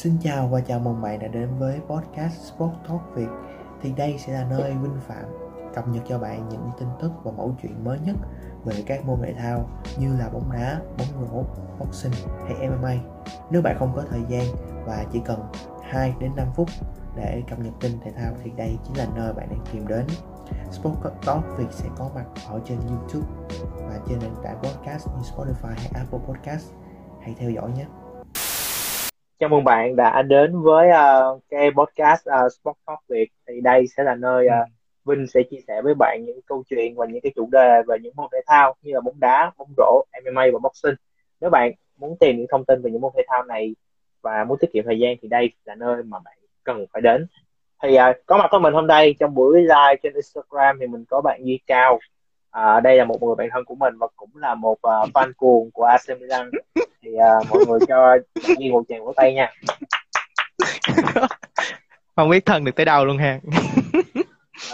Xin chào và chào mừng bạn đã đến với podcast Sport Talk Việt. Thì đây sẽ là nơi Vinh Phạm cập nhật cho bạn những tin tức và mẫu chuyện mới nhất về các môn thể thao như là bóng đá, bóng rổ, boxing hay MMA Nếu bạn không có thời gian và chỉ cần 2 đến 5 phút để cập nhật tin thể thao thì đây chính là nơi bạn đang tìm đến. Sport Talk Việt sẽ có mặt ở trên YouTube và trên nền tảng podcast như Spotify hay Apple Podcast. Hãy theo dõi nhé. Chào mừng bạn đã đến với uh, cái podcast uh, Sport Talk Việt thì đây sẽ là nơi uh, Vinh sẽ chia sẻ với bạn những câu chuyện và những cái chủ đề về những môn thể thao như là bóng đá, bóng rổ, MMA và boxing. Nếu bạn muốn tìm những thông tin về những môn thể thao này và muốn tiết kiệm thời gian thì đây là nơi mà bạn cần phải đến. Thì uh, có mặt của mình hôm nay trong buổi live trên Instagram thì mình có bạn Duy Cao. Uh, đây là một người bạn thân của mình và cũng là một uh, fan cuồng của AC Milan. Thì uh, mọi người cho Duy một tràng vỗ tay nha. Không biết thân được tới đâu luôn ha.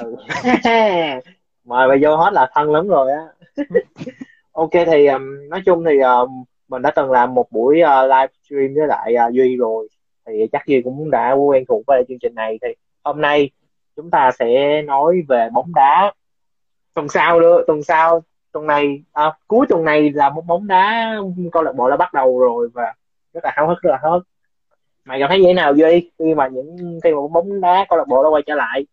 Ừ. mời bà vô hết là thân lắm rồi á. Ok thì um, nói chung thì um, mình đã từng làm một buổi uh, live stream với lại uh, duy rồi. Thì chắc duy cũng đã quen thuộc với chương trình này. Thì hôm nay chúng ta sẽ nói về bóng đá tuần sau nữa tuần sau tuần này à, cuối tuần này là một bóng đá câu lạc bộ đã bắt đầu rồi và rất là háo hức rất là háo hức. Mày cảm thấy như thế nào duy khi mà những khi mà bóng đá câu lạc bộ đã quay trở lại?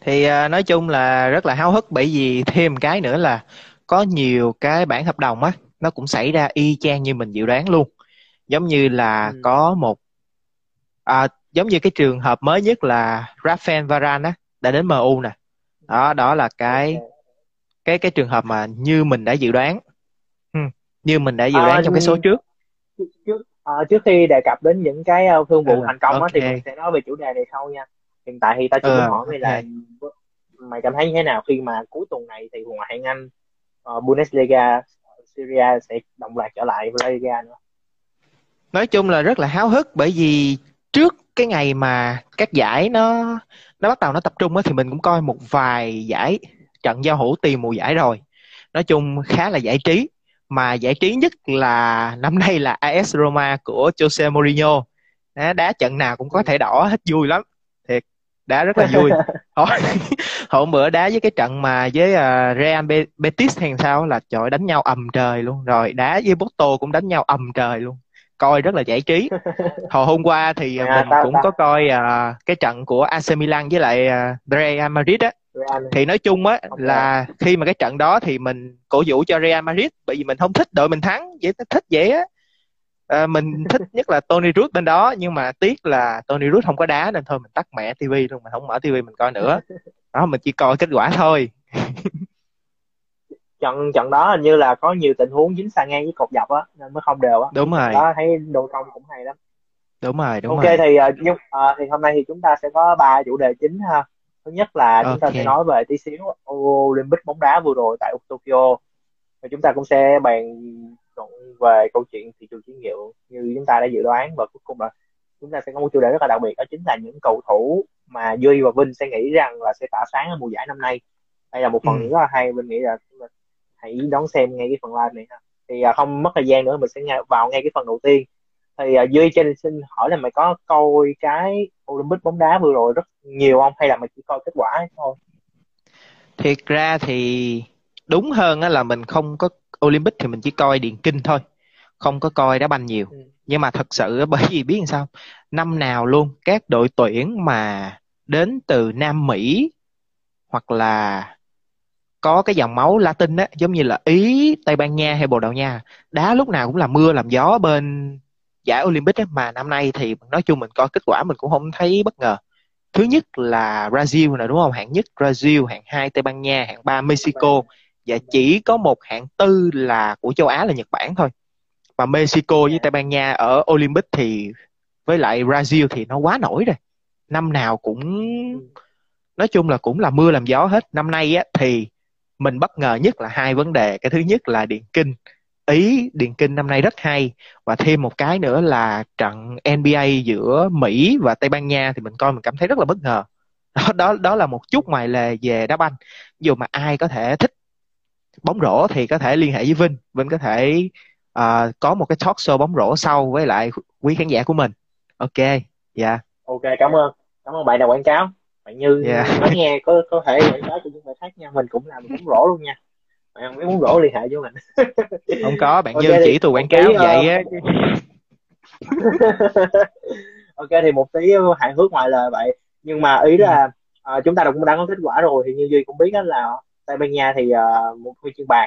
Thì uh, nói chung là rất là háo hức bởi vì thêm cái nữa là có nhiều cái bản hợp đồng á nó cũng xảy ra y chang như mình dự đoán luôn. Giống như là ừ. có một à, giống như cái trường hợp mới nhất là Rafael Varane á đã đến MU nè đó đó là cái cái cái trường hợp mà như mình đã dự đoán ừ. như mình đã dự đoán à, trong cái số trước trước à, trước khi đề cập đến những cái uh, thương vụ ừ, thành công okay. thì mình sẽ nói về chủ đề này sau nha hiện tại thì ta chỉ ừ, hỏi mày okay. là mày cảm thấy như thế nào khi mà cuối tuần này thì ngoại hạng Anh uh, Bundesliga Syria sẽ đồng loạt trở lại La Liga nữa nói chung là rất là háo hức bởi vì trước cái ngày mà các giải nó nó bắt đầu nó tập trung á thì mình cũng coi một vài giải trận giao hữu tiền mùa giải rồi. Nói chung khá là giải trí mà giải trí nhất là năm nay là AS Roma của Jose Mourinho. Đá, đá trận nào cũng có thể đỏ hết vui lắm thiệt đá rất là vui. Hôm bữa đá với cái trận mà với uh, Real Betis hay sao là trời đánh nhau ầm trời luôn. Rồi đá với Porto cũng đánh nhau ầm trời luôn coi rất là giải trí. Hồi hôm qua thì à, mình cũng có coi uh, cái trận của AC Milan với lại uh, Real Madrid á. Thì nói chung á okay. là khi mà cái trận đó thì mình cổ vũ cho Real Madrid bởi vì mình không thích đội mình thắng vậy thích vậy á. À, mình thích nhất là Tony Rút bên đó nhưng mà tiếc là Tony Rút không có đá nên thôi mình tắt mẹ tivi luôn mình không mở tivi mình coi nữa. Đó mình chỉ coi kết quả thôi trận trận đó hình như là có nhiều tình huống dính xa ngang với cột dọc á nên mới không đều á. Đúng rồi. Đó thấy đồ công cũng hay lắm. Đúng rồi đúng ok rồi. thì uh, nhưng uh, thì hôm nay thì chúng ta sẽ có ba chủ đề chính ha. Thứ nhất là okay. chúng ta sẽ nói về tí xíu Olympic bóng đá vừa rồi tại Tokyo. Và chúng ta cũng sẽ bàn luận về câu chuyện thị trường chuyển nhượng như chúng ta đã dự đoán. Và cuối cùng là chúng ta sẽ có một chủ đề rất là đặc biệt đó chính là những cầu thủ mà Duy và Vinh sẽ nghĩ rằng là sẽ tỏa sáng ở mùa giải năm nay. Đây là một phần ừ. rất là hay Vinh nghĩ là hãy đón xem ngay cái phần live này ha. Thì à, không mất thời gian nữa mình sẽ vào ngay cái phần đầu tiên. Thì uh, duy trên xin hỏi là mày có coi cái olympic bóng đá vừa rồi rất nhiều không? Hay là mày chỉ coi kết quả thôi? Thiệt ra thì đúng hơn á là mình không có olympic thì mình chỉ coi điền kinh thôi. Không có coi đá banh nhiều. Ừ. nhưng mà thật sự bởi vì biết làm sao? Năm nào luôn các đội tuyển mà đến từ nam mỹ hoặc là có cái dòng máu Latin á giống như là Ý, Tây Ban Nha hay Bồ Đào Nha. Đá lúc nào cũng là mưa làm gió bên giải Olympic ấy, mà năm nay thì nói chung mình coi kết quả mình cũng không thấy bất ngờ. Thứ nhất là Brazil nè đúng không? Hạng nhất Brazil hạng hai Tây Ban Nha hạng ba Mexico. Và chỉ có một hạng tư là của châu Á là Nhật Bản thôi. Và Mexico với Tây Ban Nha ở Olympic thì với lại Brazil thì nó quá nổi rồi. Năm nào cũng nói chung là cũng là mưa làm gió hết. Năm nay á thì mình bất ngờ nhất là hai vấn đề. Cái thứ nhất là điện kinh. Ý điền kinh năm nay rất hay. Và thêm một cái nữa là trận NBA giữa Mỹ và Tây Ban Nha thì mình coi mình cảm thấy rất là bất ngờ. Đó đó đó là một chút ngoài lề về đá banh. Dù mà ai có thể thích bóng rổ thì có thể liên hệ với Vinh. Vinh có thể uh, có một cái talk show bóng rổ sau với lại quý khán giả của mình. Ok dạ. Yeah. ok cảm ơn. Cảm ơn bạn đã quảng cáo bạn như yeah. nói nghe có có thể quảng cáo cho những người khác nha mình cũng làm bún rổ luôn nha. Bạn biết bún rổ liên hệ với mình. Không có bạn okay, như chỉ tôi quảng cáo tí, vậy á. Ok thì một tí hài hước ngoài lời vậy. Nhưng mà ý là uh, chúng ta cũng đã có kết quả rồi. Thì như duy cũng biết đó là tây ban nha thì uh, một huy chương bạc.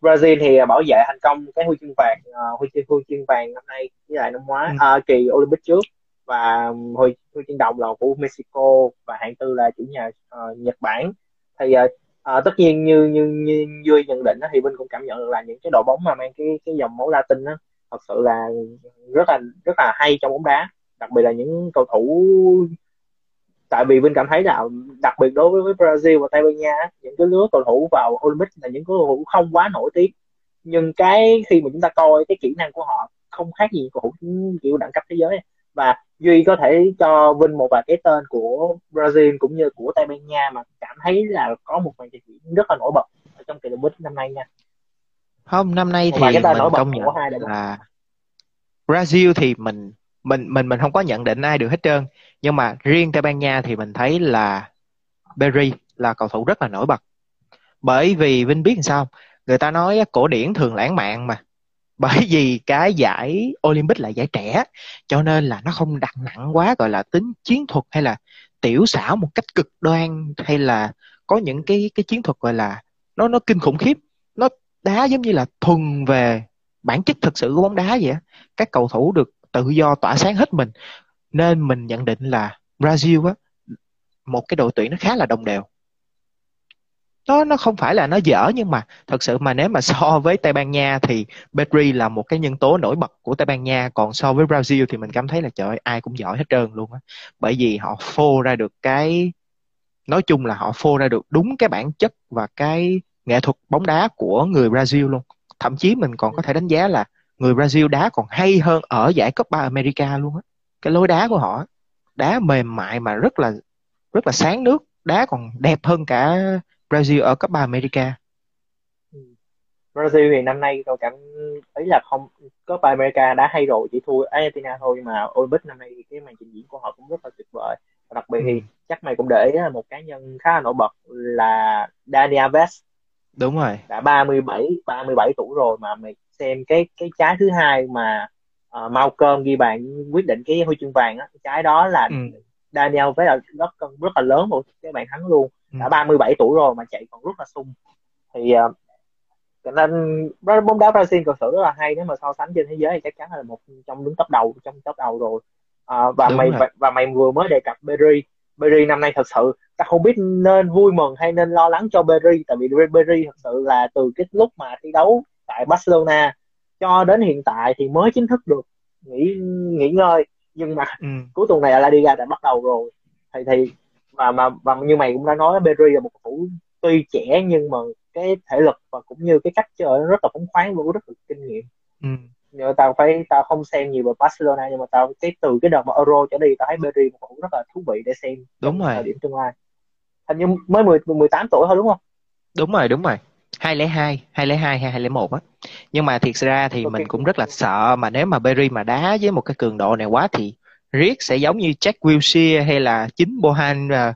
Brazil thì bảo vệ thành công cái huy chương vàng uh, huy chương huy chương vàng năm nay với lại năm ngoái ừ. uh, kỳ Olympic trước và um, huy huy chương đồng là của Mexico và hạng tư là chủ nhà uh, Nhật Bản. Thì uh, uh, tất nhiên như như như Duy nhận định đó, thì Vinh cũng cảm nhận được là những cái đội bóng mà mang cái cái dòng máu Latin đó, thật sự là rất là rất là hay trong bóng đá. Đặc biệt là những cầu thủ tại vì Vinh cảm thấy là um, đặc biệt đối với Brazil và Tây Ban Nha những cái lứa cầu thủ vào Olympic là những cầu thủ không quá nổi tiếng. Nhưng cái khi mà chúng ta coi cái kỹ năng của họ không khác gì cầu thủ kiểu đẳng cấp thế giới. Và duy có thể cho vinh một vài cái tên của brazil cũng như của tây ban nha mà cảm thấy là có một màn trình diễn rất là nổi bật ở trong kỳ olympic năm nay nha. Không năm nay thì mình công nhận là brazil thì mình mình mình mình không có nhận định ai được hết trơn. Nhưng mà riêng tây ban nha thì mình thấy là Berry là cầu thủ rất là nổi bật. Bởi vì vinh biết làm sao người ta nói cổ điển thường lãng mạn mà bởi vì cái giải Olympic là giải trẻ, cho nên là nó không đặt nặng quá, gọi là tính chiến thuật hay là tiểu xảo một cách cực đoan, hay là có những cái cái chiến thuật gọi là nó nó kinh khủng khiếp. Nó đá giống như là thuần về bản chất thực sự của bóng đá vậy các cầu thủ được tự do tỏa sáng hết mình. Nên mình nhận định là Brazil á, một cái đội tuyển nó khá là đồng đều nó nó không phải là nó dở nhưng mà thật sự mà nếu mà so với Tây Ban Nha thì Pedri là một cái nhân tố nổi bật của Tây Ban Nha. Còn so với Brazil thì mình cảm thấy là trời ơi, ai cũng giỏi hết trơn luôn á. Bởi vì họ phô ra được cái nói chung là họ phô ra được đúng cái bản chất và cái nghệ thuật bóng đá của người Brazil luôn. Thậm chí mình còn có thể đánh giá là người Brazil đá còn hay hơn ở giải Copa America luôn á. Cái lối đá của họ đá mềm mại mà rất là rất là sáng nước đá còn đẹp hơn cả Brazil ở Copa America ừ. Brazil thì năm nay tôi cảm thấy là không Copa America đã hay rồi chỉ thua Argentina thôi nhưng mà Olympic năm nay cái màn trình diễn của họ cũng rất là tuyệt vời và đặc biệt ừ. thì chắc mày cũng để ý là một cá nhân khá là nổi bật là Dani Alves đúng rồi đã 37 37 tuổi rồi mà mày xem cái cái trái thứ hai mà uh, Malcolm ghi bàn quyết định cái huy chương vàng á trái đó là ừ. Daniel với là rất rất là lớn một cái bàn thắng luôn. Đã 37 tuổi rồi mà chạy còn rất là sung. Thì uh, cho nên bóng đá Brazil thật sự rất là hay. Nếu mà so sánh trên thế giới thì chắc chắn là một trong đứng top đầu trong top đầu rồi. À, và Đúng mày rồi. và mày vừa mới đề cập Berry Berry năm nay thật sự ta không biết nên vui mừng hay nên lo lắng cho Berry tại vì Berry thật sự là từ cái lúc mà thi đấu tại Barcelona cho đến hiện tại thì mới chính thức được nghỉ nghỉ ngơi. Nhưng mà ừ. cuối tuần này La Liga đã bắt đầu rồi. Thì thì mà mà và như mày cũng đã nói Berry là một cầu thủ tuy trẻ nhưng mà cái thể lực và cũng như cái cách chơi nó rất là phóng khoáng và rất là kinh nghiệm ừ. nhưng tao phải tao không xem nhiều về Barcelona nhưng mà tao cái từ cái đợt mà Euro trở đi tao thấy Berry một cầu rất là thú vị để xem đúng rồi thời điểm tương lai hình như mới 10, 18 tuổi thôi đúng không đúng rồi đúng rồi 202, 202 hay 201 á. Nhưng mà thiệt ra thì okay. mình cũng rất là sợ mà nếu mà Berry mà đá với một cái cường độ này quá thì riết sẽ giống như Jack Wilshere hay là chính Bohan uh,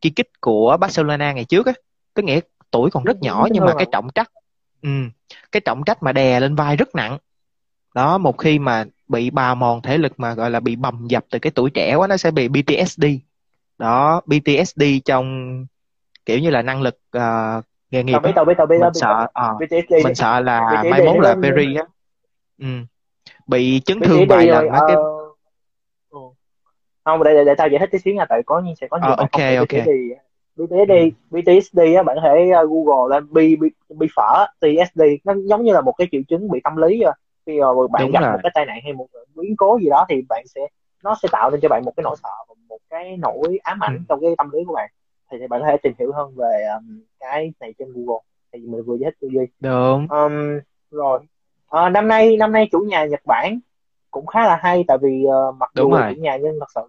Kikic của Barcelona ngày trước á. Tức nghĩa tuổi còn rất nhỏ nhưng mà cái trọng trách ừ, cái trọng trách mà đè lên vai rất nặng. Đó, một khi mà bị bào mòn thể lực mà gọi là bị bầm dập từ cái tuổi trẻ quá nó sẽ bị PTSD. Đó, PTSD trong kiểu như là năng lực uh, nghề nghiệp tao biết tao biết tao biết mình sợ à, mình sợ là mai mốt là Perry á ừ. bị chấn thương vài lần á cái ờ, không để, để để tao giải thích tí xíu nha tại có sẽ có nhiều uh, bạn okay, không okay. BTSD ừ. BTSD á bạn có thể uh, google lên B, B, B phở TSD nó giống như là một cái triệu chứng bị tâm lý rồi khi mà bạn Đúng gặp rồi. một cái tai nạn hay một biến cố gì đó thì bạn sẽ nó sẽ tạo nên cho bạn một cái nỗi sợ và một cái nỗi ám ảnh ừ. trong cái tâm lý của bạn thì, thì bạn có thể tìm hiểu hơn về um, cái này trên Google thì mình vừa giải thích tư duy đúng um, rồi à, năm nay năm nay chủ nhà Nhật Bản cũng khá là hay tại vì uh, mặc dù là chủ nhà nhưng thật sự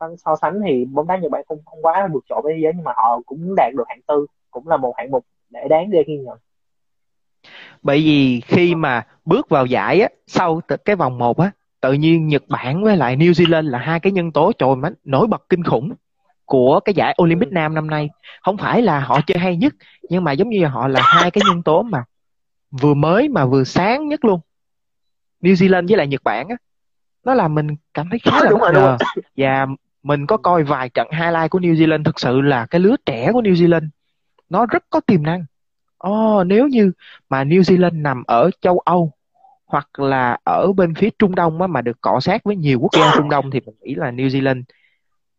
mà so sánh thì bóng đá Nhật Bản không không quá vượt trội với thế giới nhưng mà họ cũng đạt được hạng tư cũng là một hạng mục để đáng để ghi nhận. Bởi vì khi mà bước vào giải á sau cái vòng 1 á tự nhiên Nhật Bản với lại New Zealand là hai cái nhân tố trời mà nổi bật kinh khủng của cái giải Olympic Nam năm nay. Không phải là họ chơi hay nhất nhưng mà giống như họ là hai cái nhân tố mà vừa mới mà vừa sáng nhất luôn New Zealand với lại Nhật Bản á nó làm mình cảm thấy khá là đúng bất ngờ. Và mình có coi vài trận highlight của New Zealand thực sự là cái lứa trẻ của New Zealand nó rất có tiềm năng. Oh, nếu như mà New Zealand nằm ở châu Âu hoặc là ở bên phía Trung Đông á, mà được cọ sát với nhiều quốc gia Trung Đông thì mình nghĩ là New Zealand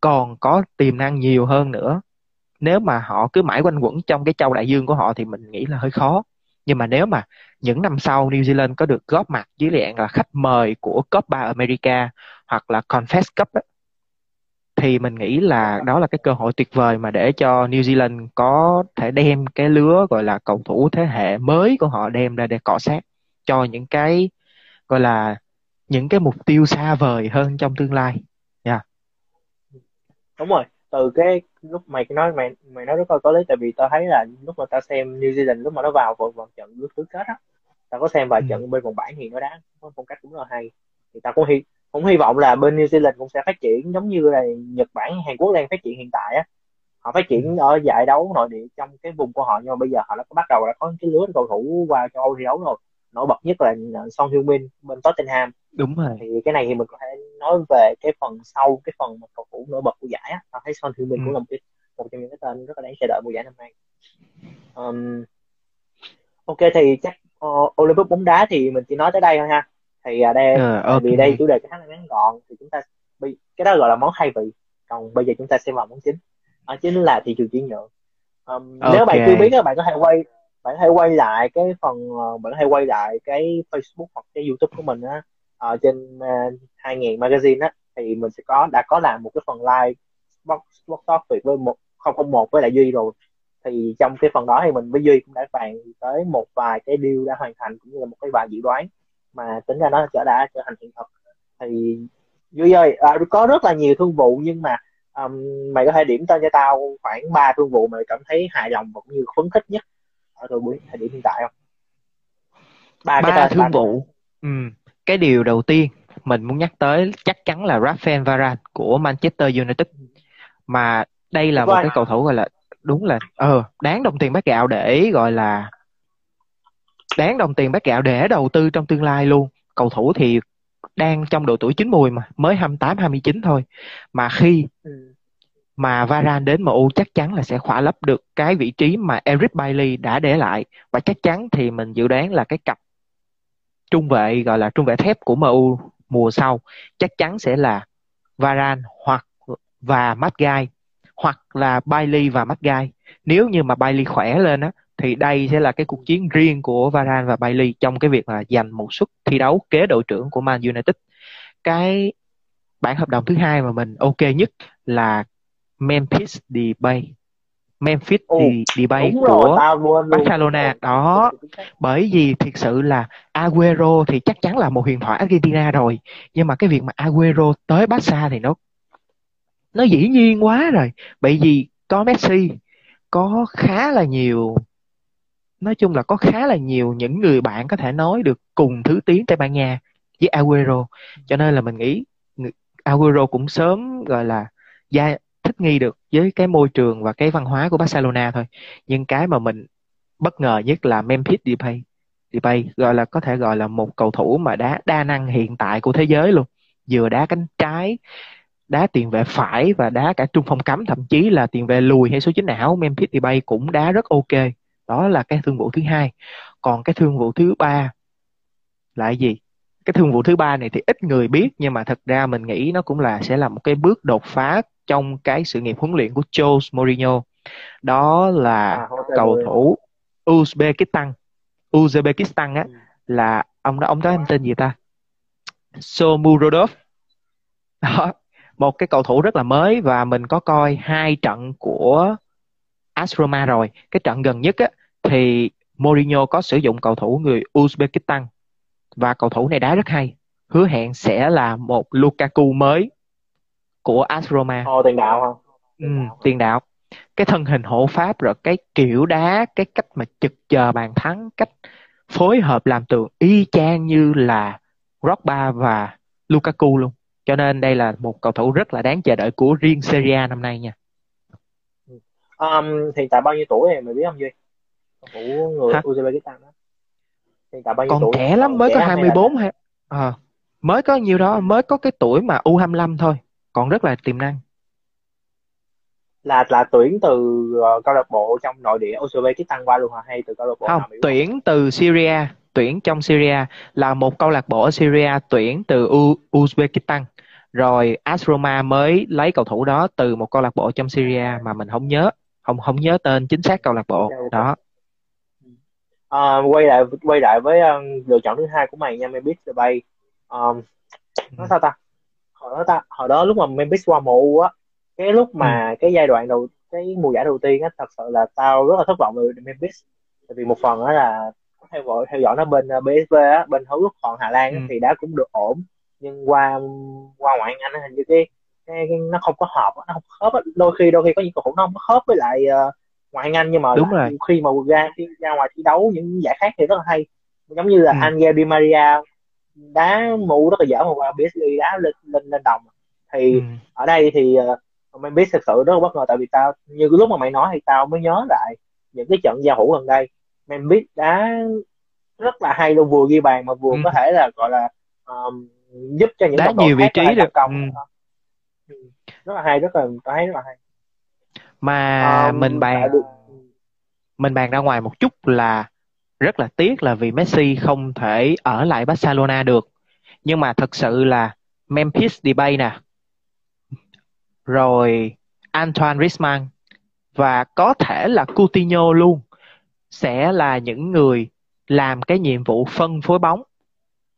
còn có tiềm năng nhiều hơn nữa. Nếu mà họ cứ mãi quanh quẩn trong cái châu đại dương của họ thì mình nghĩ là hơi khó nhưng mà nếu mà những năm sau New Zealand có được góp mặt dưới dạng là khách mời của Copa America hoặc là Confess Cup ấy, thì mình nghĩ là đó là cái cơ hội tuyệt vời mà để cho New Zealand có thể đem cái lứa gọi là cầu thủ thế hệ mới của họ đem ra để cọ sát cho những cái gọi là những cái mục tiêu xa vời hơn trong tương lai nha yeah. đúng rồi từ cái lúc mày nói mày mày nói rất là có lý tại vì tao thấy là lúc mà tao xem New Zealand lúc mà nó vào vòng vòng trận lượt tứ kết á tao có xem vài ừ. trận bên vòng bảng thì nó đá phong cách cũng là hay thì tao cũng hy cũng hy vọng là bên New Zealand cũng sẽ phát triển giống như là Nhật Bản Hàn Quốc đang phát triển hiện tại á họ phát triển ừ. ở giải đấu nội địa trong cái vùng của họ nhưng mà bây giờ họ đã có bắt đầu đã có cái lứa cầu thủ qua châu Âu thi đấu rồi nổi bật nhất là Son Heung-min bên Tottenham. Đúng rồi. Thì cái này thì mình có thể nói về cái phần sau cái phần mà cầu thủ nổi bật của giải á. Tao thấy Son Heung-min ừ. cũng là một, cái, một trong những cái tên rất là đáng chờ đợi mùa giải năm nay. Um, ok thì chắc uh, Olympic bóng đá thì mình chỉ nói tới đây thôi ha. Thì uh, đây uh, okay. vì đây chủ đề khá là ngắn gọn thì chúng ta cái đó gọi là món khai vị còn bây giờ chúng ta sẽ vào món chính. Đó chính là thị trường chuyển nhượng. Um, okay. nếu bạn chưa biết các bạn có thể quay bạn hãy quay lại cái phần ờ, bạn hãy quay lại cái Facebook hoặc cái YouTube của mình á ở trên ờ, uh, 2000 magazine á thì mình sẽ có đã có làm một cái phần live box box talk tuyệt với một không không một với lại duy rồi. Thì trong cái phần đó thì mình với duy cũng đã bàn tới một vài cái deal đã hoàn thành cũng như là một cái vài dự đoán mà tính ra nó trở đã trở thành hiện thực. Thì duy ơi à, có rất là nhiều thương vụ nhưng mà um, mày có thể điểm tên cho tao khoảng ba thương vụ mà mày cảm thấy hài lòng cũng như phấn khích nhất ở thời buổi thời điểm hiện tại không? Ba, ba cái thương vụ. ừ. cái điều đầu tiên mình muốn nhắc tới chắc chắn là Rafael Varane của Manchester United. Mà đây là một cái cầu thủ gọi là đúng là ờ đáng đồng tiền bát gạo để gọi là đáng đồng tiền bát gạo để đầu tư trong tương lai luôn. Cầu thủ thì đang trong độ tuổi chín mùi mà mới 28 29 thôi. Mà khi ừ mà Varane đến MU chắc chắn là sẽ khỏa lấp được cái vị trí mà Eric Bailey đã để lại. Và chắc chắn thì mình dự đoán là cái cặp trung vệ, gọi là trung vệ thép của MU mùa sau chắc chắn sẽ là Varane hoặc và Maguire hoặc là Bailey và Maguire nếu như mà Bailey khỏe lên á, thì đây sẽ là cái cuộc chiến riêng của Varane và Bailey trong cái việc là giành một suất thi đấu kế đội trưởng của Man United. Cái bản hợp đồng thứ hai mà mình ok nhất là Memphis Depay Memphis Ồ, Depay của rồi, Barcelona. đó bởi vì thiệt sự là Aguero thì chắc chắn là một huyền thoại Argentina rồi. Nhưng mà cái việc mà Aguero tới Barca thì nó nó dĩ nhiên quá rồi. Bởi vì có Messi có khá là nhiều nói chung là có khá là nhiều những người bạn có thể nói được cùng thứ tiếng Tây Ban Nha với Aguero. Cho nên là mình nghĩ Aguero cũng sớm gọi là gia thích nghi được với cái môi trường và cái văn hóa của Barcelona thôi. Nhưng cái mà mình bất ngờ nhất là Memphis Depay. Depay gọi là, có thể gọi là một cầu thủ mà đá đa năng hiện tại của thế giới luôn. Vừa đá cánh trái, đá tiền vệ phải và đá cả trung phong cấm, thậm chí là tiền vệ lùi hay số chính ảo, Memphis Depay cũng đá rất ok. Đó là cái thương vụ thứ hai. Còn cái thương vụ thứ ba là gì? Cái thương vụ thứ ba này thì ít người biết, nhưng mà thật ra mình nghĩ nó cũng là sẽ là một cái bước đột phá trong cái sự nghiệp huấn luyện của Jose Mourinho. Đó là à, cầu thủ Uzbekistan. Uzbekistan á ừ. là ông đó ông đó anh tên gì ta? Somurodov. Đó một cái cầu thủ rất là mới và mình có coi hai trận của AS Roma rồi. Cái trận gần nhất á thì Mourinho có sử dụng cầu thủ người Uzbekistan. Và cầu thủ này đá rất hay. Hứa hẹn sẽ là một Lukaku mới của AS Roma. Ồ, tiền đạo không? Ừ, tiền đạo. Cái thân hình hộ pháp rồi cái kiểu đá, cái cách mà trực chờ bàn thắng, cách phối hợp làm tường y chang như là Drogba và Lukaku luôn cho nên đây là một cầu thủ rất là đáng chờ đợi của riêng Serie A năm nay nha um, hiện tại bao nhiêu tuổi thì mày biết không Duy thủ người Hả? Uzbekistan đó hiện tại bao nhiêu còn tuổi trẻ lắm mới có 24 hay à, mới có nhiêu đó mới có cái tuổi mà U25 thôi còn rất là tiềm năng. Là là tuyển từ uh, câu lạc bộ trong nội địa Uzbekistan qua luôn hả? Hay từ câu lạc bộ không nào tuyển không? từ Syria tuyển trong Syria là một câu lạc bộ ở Syria tuyển từ U- Uzbekistan rồi AS Roma mới lấy cầu thủ đó từ một câu lạc bộ trong Syria mà mình không nhớ không không nhớ tên chính xác câu lạc bộ đó. À, quay lại quay lại với uh, lựa chọn thứ hai của mày nha Memphis Depay um, nói sao ta hồi đó ta hồi đó lúc mà Memphis qua mùa á cái lúc mà ừ. cái giai đoạn đầu cái mùa giải đầu tiên á thật sự là tao rất là thất vọng về Memphis tại vì một phần đó là theo dõi theo dõi nó bên uh, BSV á bên hữu lúc còn Hà Lan á, ừ. thì đá cũng được ổn nhưng qua qua ngoại hạng Anh hình như cái, cái, cái nó không có hợp nó không khớp á. đôi khi đôi khi có những cầu thủ nó không có khớp với lại uh, ngoại hạng Anh nhưng mà đúng rồi. khi mà ra khi ra ngoài thi đấu những giải khác thì rất là hay giống như là ừ. Angel Di Maria đá mũ rất là dở mà qua PSG đá lên lên lên đồng thì ừ. ở đây thì uh, mình biết thực sự rất là bất ngờ tại vì tao như lúc mà mày nói thì tao mới nhớ lại những cái trận giao hữu gần đây mình biết đá rất là hay luôn vừa ghi bàn mà vừa ừ. có thể là gọi là um, giúp cho những đá nhiều vị trí được công. Ừ. ừ. rất là hay rất là tao thấy rất là hay mà um, mình bàn được... mình bàn ra ngoài một chút là rất là tiếc là vì Messi không thể ở lại Barcelona được nhưng mà thật sự là Memphis Depay nè rồi Antoine Griezmann và có thể là Coutinho luôn sẽ là những người làm cái nhiệm vụ phân phối bóng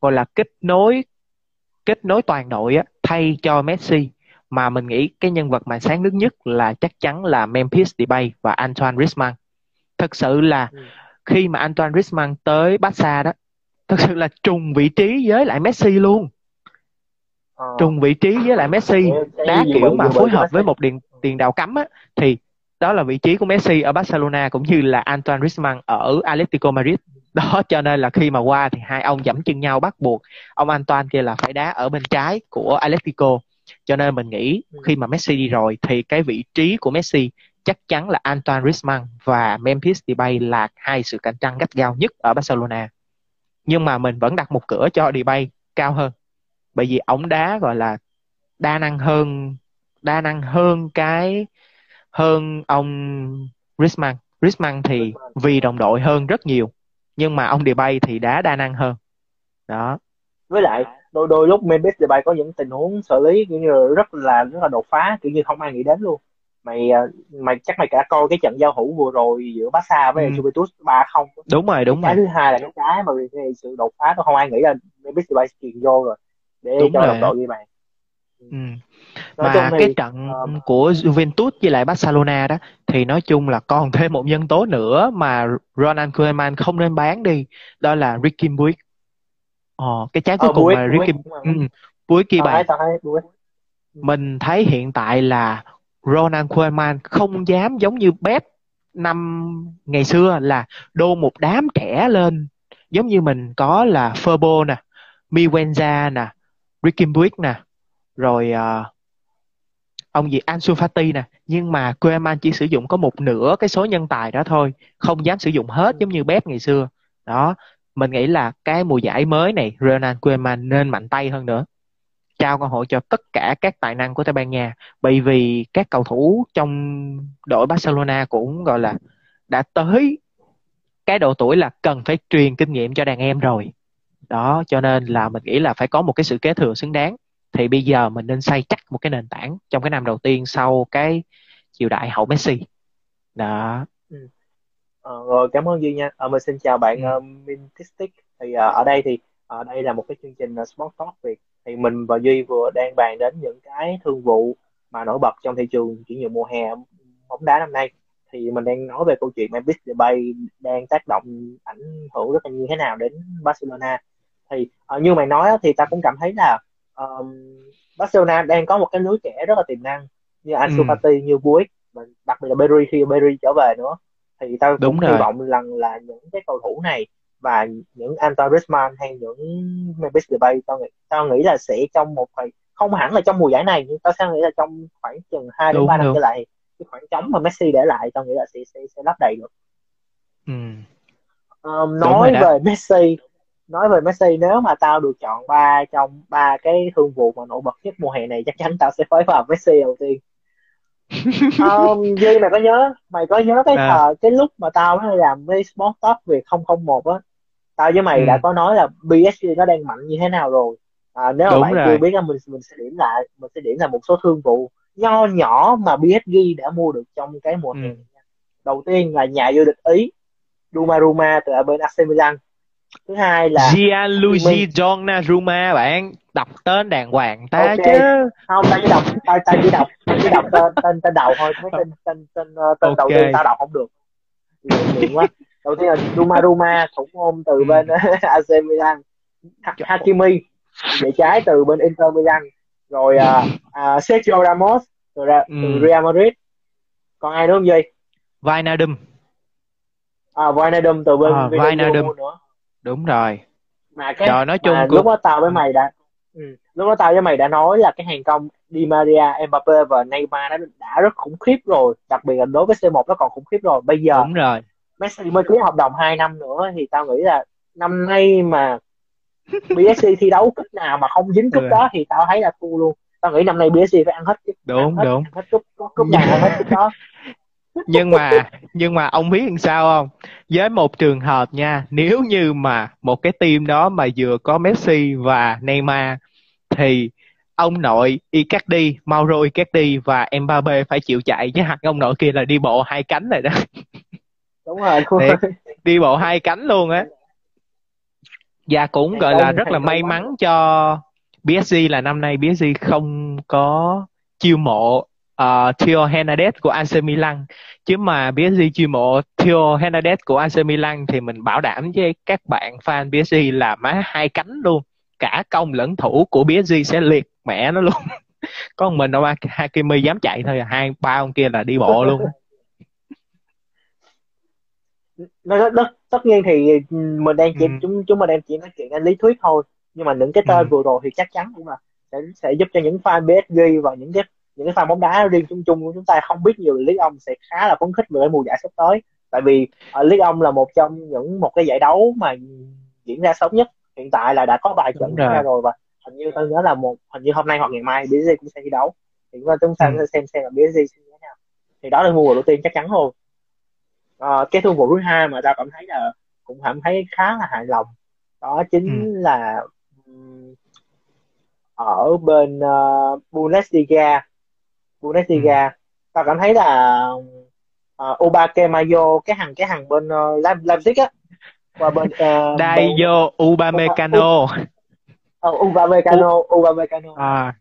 gọi là kết nối kết nối toàn đội á, thay cho Messi mà mình nghĩ cái nhân vật mà sáng nhất nhất là chắc chắn là Memphis Depay và Antoine Griezmann. Thật sự là ừ khi mà Antoine Griezmann tới Barca đó, thật sự là trùng vị trí với lại Messi luôn. Ờ. Trùng vị trí với lại Messi, đá kiểu mà phối hợp với một tiền tiền đạo cắm á thì đó là vị trí của Messi ở Barcelona cũng như là Antoine Griezmann ở Atletico Madrid đó cho nên là khi mà qua thì hai ông dẫm chân nhau bắt buộc ông Antoine kia là phải đá ở bên trái của Atletico cho nên mình nghĩ ừ. khi mà Messi đi rồi thì cái vị trí của Messi chắc chắn là Antoine Griezmann và Memphis Depay là hai sự cạnh tranh gắt gao nhất ở Barcelona. Nhưng mà mình vẫn đặt một cửa cho Depay cao hơn, bởi vì ổng đá gọi là đa năng hơn, đa năng hơn cái, hơn ông Griezmann. Griezmann thì vì đồng đội hơn rất nhiều, nhưng mà ông Depay thì đá đa năng hơn. Đó. Với lại, đôi đôi lúc Memphis Depay có những tình huống xử lý kiểu như rất là rất là đột phá, kiểu như không ai nghĩ đến luôn mày à, mày chắc mày cả coi cái trận giao hữu vừa rồi giữa Barca với ừ. Juventus ba không. Đúng rồi đúng cái rồi. thứ hai là cái cái mà cái sự đột phá nó không ai nghĩ là Memphis Depay truyền vô rồi để đúng cho đồng đội ghi bàn ừ. mà thì, cái trận uh, của Juventus với lại Barcelona đó thì nói chung là còn thêm một nhân tố nữa mà Ronald Koeman không nên bán đi đó là Ricky Puig. Ờ, cái trái cuối ờ, cùng mà Ricky Puig ghi bàn. mình thấy hiện tại là Ronald Koeman không dám giống như Pep năm ngày xưa là đô một đám trẻ lên giống như mình có là Ferbo nè Miwenza nè Ricky Puig nè rồi uh, ông gì Ansu Fati nè. Nhưng mà Koeman chỉ sử dụng có một nửa cái số nhân tài đó thôi không dám sử dụng hết giống như Pep ngày xưa. Đó mình nghĩ là cái mùa giải mới này Ronald Koeman nên mạnh tay hơn nữa trao cơ hội cho tất cả các tài năng của Tây Ban Nha. Bởi vì các cầu thủ trong đội Barcelona cũng gọi là đã tới cái độ tuổi là cần phải truyền kinh nghiệm cho đàn em rồi. Đó cho nên là mình nghĩ là phải có một cái sự kế thừa xứng đáng. Thì bây giờ mình nên xây chắc một cái nền tảng trong cái năm đầu tiên sau cái triều đại hậu Messi. Đó. Ừ. ờ, rồi cảm ơn duy nha. Ờ, mình xin chào bạn ừ. uh, Mintistic thì uh, ở đây thì ở đây là một cái chương trình uh, Sport Talk Việt thì mình và duy vừa đang bàn đến những cái thương vụ mà nổi bật trong thị trường chuyển nhượng mùa hè bóng đá năm nay. Thì mình đang nói về câu chuyện Memphis Depay đang tác động ảnh hưởng rất là như thế nào đến Barcelona. Thì uh, như mày nói thì ta cũng cảm thấy là um, Barcelona đang có một cái lứa trẻ rất là tiềm năng như Ansu ừ. Fati như Buick và đặc biệt là Berry khi Berry trở về nữa. Thì tao cũng hy vọng rằng là những cái cầu thủ này và những Anton Griezmann hay những Memphis Depay tao nghĩ tao nghĩ là sẽ trong một khoảng không hẳn là trong mùa giải này nhưng tao sẽ nghĩ là trong khoảng chừng hai đến ba năm trở lại cái khoảng trống mà Messi để lại tao nghĩ là sẽ sẽ, sẽ lấp đầy được. Ừ. Um, nói về Messi nói về Messi nếu mà tao được chọn ba trong ba cái thương vụ mà nổi bật nhất mùa hè này chắc chắn tao sẽ phối vào Messi đầu tiên um, Duy mày có nhớ mày có nhớ cái à. thời cái lúc mà tao mới làm cái Sport Top Việt 001 á tao với mày ừ. đã có nói là PSG nó đang mạnh như thế nào rồi à, nếu mà bạn chưa biết là mình mình sẽ điểm lại mình sẽ điểm là một số thương vụ nho nhỏ mà PSG đã mua được trong cái mùa hè ừ. đầu tiên là nhà vô địch ý Donnarumma từ ở bên AC Milan thứ hai là Gianluigi Donnarumma bạn. Đọc tên đàng hoàng ta okay. chứ. Không tao chỉ đọc tao tao chỉ đọc tao chỉ đọc tên tên tên đầu thôi. Mấy tên tên tên ờ, tên okay. đầu tiên tao đọc không được. Quá. Đầu tiên là Donnarumma thủ môn từ ừ. bên AC Milan. Hakimi vệ trái từ bên Inter Milan. Rồi uh, uh, Sergio Ramos từ, ra, ừ. từ Real Madrid. Còn ai nữa không gì Wijnaldum. À Wijnaldum từ bên à, Wijnaldum. nữa đúng rồi. Mà cái Trời, nói chung mà lúc đó tao với mày đã ừ, lúc đó tao với mày đã nói là cái hàng công Di Maria, Mbappe và Neymar đã đã rất khủng khiếp rồi. Đặc biệt là đối với C1 nó còn khủng khiếp rồi. Bây giờ đúng rồi. Messi mới ký hợp đồng 2 năm nữa thì tao nghĩ là năm nay mà PSG thi đấu cúp nào mà không dính cúp ừ. đó thì tao thấy là thua luôn. Tao nghĩ năm nay PSG phải ăn hết đúng ăn hết, đúng. ăn hết cúp cúp nào ăn hết cúp đó nhưng mà nhưng mà ông biết làm sao không? Với một trường hợp nha nếu như mà một cái team đó mà vừa có Messi và Neymar thì ông nội Icardi, Mauro Icardi và Mbappe phải chịu chạy chứ hạt ông nội kia là đi bộ hai cánh này đó. Đúng rồi Thiệt, đi bộ hai cánh luôn á. Và cũng gọi là rất là may mắn cho PSG là năm nay PSG không có chiêu mộ uh, Theo Hernandez của AC Milan. Chứ mà PSG chiêu mộ Theo Hernandez của AC Milan thì mình bảo đảm với các bạn fan PSG là má hai cánh luôn. Cả công lẫn thủ của PSG sẽ liệt mẹ nó luôn. Con mình đâu Hakimi dám chạy thôi hai ba ông kia là đi bộ luôn nó tất, tất nhiên thì mình đang chỉ ừ. chúng chúng mình đang chỉ nói chuyện lý thuyết thôi. Nhưng mà những cái tên ừ. vừa rồi thì chắc chắn cũng là sẽ sẽ giúp cho những fan PSG và những cái những cái fan bóng đá riêng chung chung của chúng ta không biết nhiều về League ông sẽ khá là phấn khích về mùa giải sắp tới. Tại vì ở League ông là một trong những một cái giải đấu mà diễn ra sớm nhất. Hiện tại là đã có vài trận ra rồi và hình như tôi nhớ là một hình như hôm nay hoặc ngày mai PSG cũng sẽ thi đấu. Thì chúng ta ừ. xem xem là PSG sẽ như thế nào. Thì đó là mùa đầu tiên chắc chắn luôn à, cái thương vụ thứ hai mà ta cảm thấy là cũng cảm thấy khá là hài lòng. Đó chính ừ. là ở bên uh, Bundesliga Bundesliga ừ. tao cảm thấy là uh, Obake Mayo cái hàng cái hàng bên uh, Leipzig á. Và bên uh, Dayo Upamecano uh, Upamecano Upamecano à.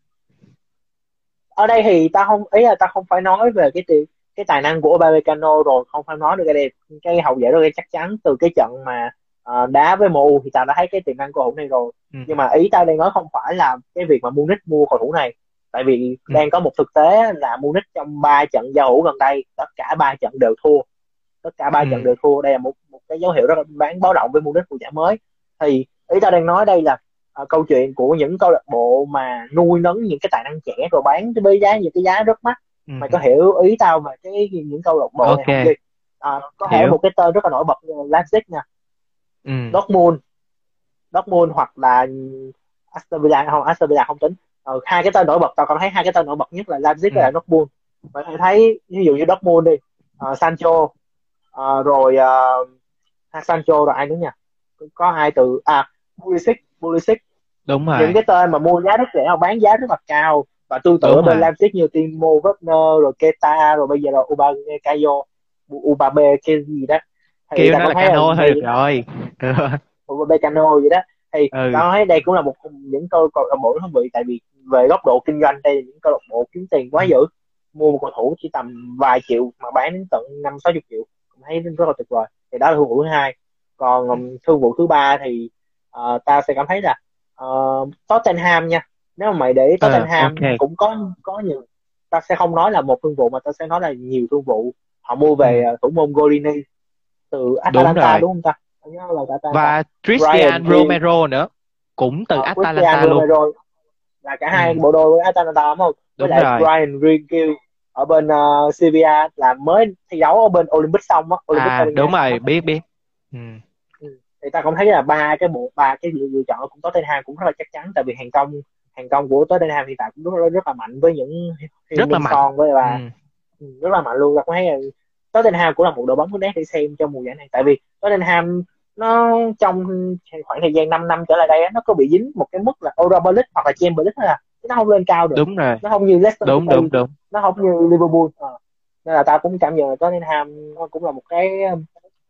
ở đây thì ta không ý là ta không phải nói về cái tiền cái tài năng của Upamecano rồi không phải nói được cái đẹp cái hậu vệ đó cái chắc chắn. Từ cái trận mà uh, đá với MU thì tao đã thấy cái tiềm năng của cầu thủ này rồi. Ừ. nhưng mà ý tao đang nói không phải là cái việc mà Munich mua cầu thủ này tại vì ừ. đang có một thực tế là Munich trong ba trận giao hữu gần đây tất cả ba trận đều thua tất cả ba ừ. trận đều thua đây là một một cái dấu hiệu rất là bán báo động với Munich mùa giải mới thì ý tao đang nói đây là uh, câu chuyện của những câu lạc bộ mà nuôi nấng những cái tài năng trẻ rồi bán với giá những cái giá rất mắc ừ. mày có hiểu ý tao mà cái những câu lạc bộ okay. này không à, có thể một cái tên rất là nổi bật Leipzig nha ừ. Dortmund Dortmund hoặc là Aston Villa không Aston Villa không tính ờ, hai cái tên nổi bật tao cảm thấy hai cái tên nổi bật nhất là Leipzig ừ. và Dortmund. Và thầy thấy ví dụ như Dortmund đi uh, Sancho uh, rồi uh, Sancho rồi ai nữa nha có ai từ à Pulisic Pulisic. Đúng rồi. Những cái tên mà mua giá rất rẻ mà bán giá rất là cao. Và tương tự ở bên Leipzig như Timo Werner rồi Keta rồi bây giờ là Ubakayo Ubabe cái gì đó. Thì kêu nó là cano thôi được rồi Ubabe cano vậy đó thì ừ. thấy đây cũng là một những câu câu lạc bộ thú vị tại vì về góc độ kinh doanh đây là những câu lạc bộ kiếm tiền quá dữ. Mua một cầu thủ chỉ tầm vài triệu mà bán đến tận năm sáu triệu. Thấy rất là tuyệt vời. Thì đó là thương vụ thứ hai. Còn um, thương vụ thứ ba thì uh, ta sẽ cảm thấy là uh, Tottenham nha. Nếu mà mày để ý ờ, Tottenham uh, okay. cũng có có nhiều ta sẽ không nói là một thương vụ mà ta sẽ nói là nhiều thương vụ. Họ mua về uh, thủ môn Golini từ Atalanta đúng, đúng không ta và Christian Romero nữa cũng từ uh, Atalanta luôn Romero là cả hai ừ. bộ đôi với Atalanta đúng không với lại rồi. Brian Rinkill ở bên uh, Sevilla là mới thi đấu ở bên Olympic xong á Olympic à, đúng rồi biết biết ừ. ừ. thì ta cũng thấy là ba cái bộ ba cái lựa chọn cũng Tottenham cũng rất là chắc chắn tại vì hàng công hàng công của Tottenham hiện tại cũng rất, rất là mạnh với những rất là mạnh với bà ừ. ừ. rất là mạnh luôn ta cũng thấy là Tottenham cũng là một đội bóng đáng để xem cho mùa giải này tại vì Tottenham nó trong khoảng thời gian 5 năm trở lại đây nó có bị dính một cái mức là Europa League hoặc là Champions League thôi à. Nó không lên cao được. Đúng rồi. Nó không như Leicester đúng đúng đúng. Nó không như Liverpool. À. nên là ta cũng cảm nhận là Tottenham nó cũng là một cái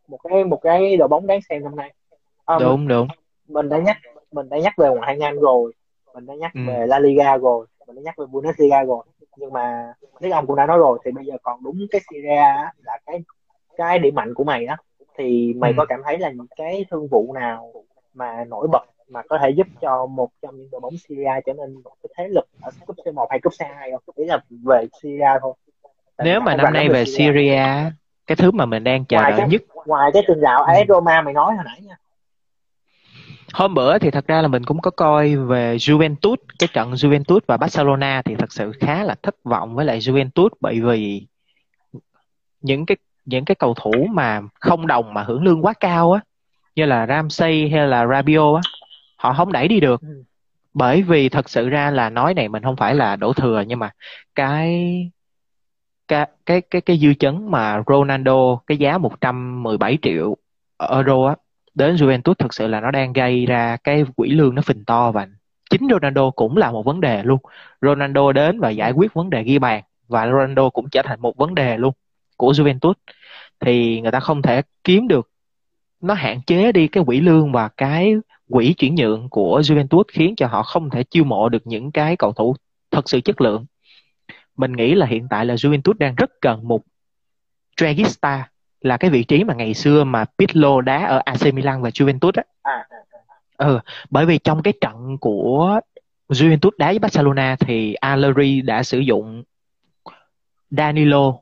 một cái một cái đội bóng đáng xem năm nay. À, đúng mình, đúng mình đã nhắc mình đã nhắc về ngoại hạng Anh rồi. Mình đã nhắc ừ. về La Liga rồi. Mình đã nhắc về Bundesliga rồi. Nhưng mà nếu ông cũng đã nói rồi thì bây giờ còn đúng cái Serie là cái cái điểm mạnh của mày đó thì mày ừ. có cảm thấy là những cái thương vụ nào mà nổi bật mà có thể giúp cho một trong những đội bóng Syria trở nên một cái thế lực ở cúp C1 hay cúp C2 không? Ý là về Syria thôi. Tại Nếu mà năm nay về Syria. Syria, cái thứ mà mình đang chờ đợi nhất ngoài cái tường rào AS ừ. Roma mày nói hồi nãy nha. Hôm bữa thì thật ra là mình cũng có coi về Juventus, cái trận Juventus và Barcelona thì thật sự khá là thất vọng với lại Juventus bởi vì những cái những cái cầu thủ mà không đồng mà hưởng lương quá cao á như là Ramsey hay là Rabiot á họ không đẩy đi được. Ừ. bởi vì thật sự ra là nói này mình không phải là đổ thừa nhưng mà cái cái cái cái cái dư chấn mà Ronaldo cái giá 117 triệu euro á đến Juventus thực sự là nó đang gây ra cái quỹ lương nó phình to và chính Ronaldo cũng là một vấn đề luôn. Ronaldo đến và giải quyết vấn đề ghi bàn và Ronaldo cũng trở thành một vấn đề luôn của Juventus thì người ta không thể kiếm được nó hạn chế đi cái quỹ lương và cái quỹ chuyển nhượng của Juventus khiến cho họ không thể chiêu mộ được những cái cầu thủ thật sự chất lượng. Mình nghĩ là hiện tại là Juventus đang rất cần một Dragista là cái vị trí mà ngày xưa mà Pirlo đá ở AC Milan và Juventus á. À, à, à. Ừ, bởi vì trong cái trận của Juventus đá với Barcelona thì Allegri đã sử dụng Danilo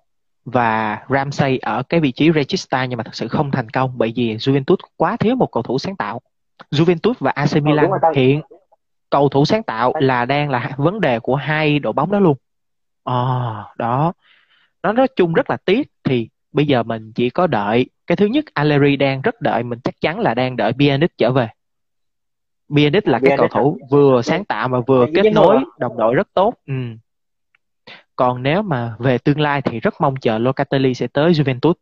và Ramsey ở cái vị trí Regista nhưng mà thật sự không thành công bởi vì Juventus quá thiếu một cầu thủ sáng tạo. Juventus và AC ờ, Milan ừ, hiện cầu thủ sáng tạo là đang là vấn đề của hai đội bóng đó luôn. Ờ, à, đó. Nó nói chung rất là tiếc thì bây giờ mình chỉ có đợi cái thứ nhất Allegri đang rất đợi mình chắc chắn là đang đợi Pjanic trở về. Pjanic là cái cầu thủ vừa sáng tạo mà vừa kết nối đồng đội rất tốt. Ừ còn nếu mà về tương lai thì rất mong chờ Locatelli sẽ tới Juventus.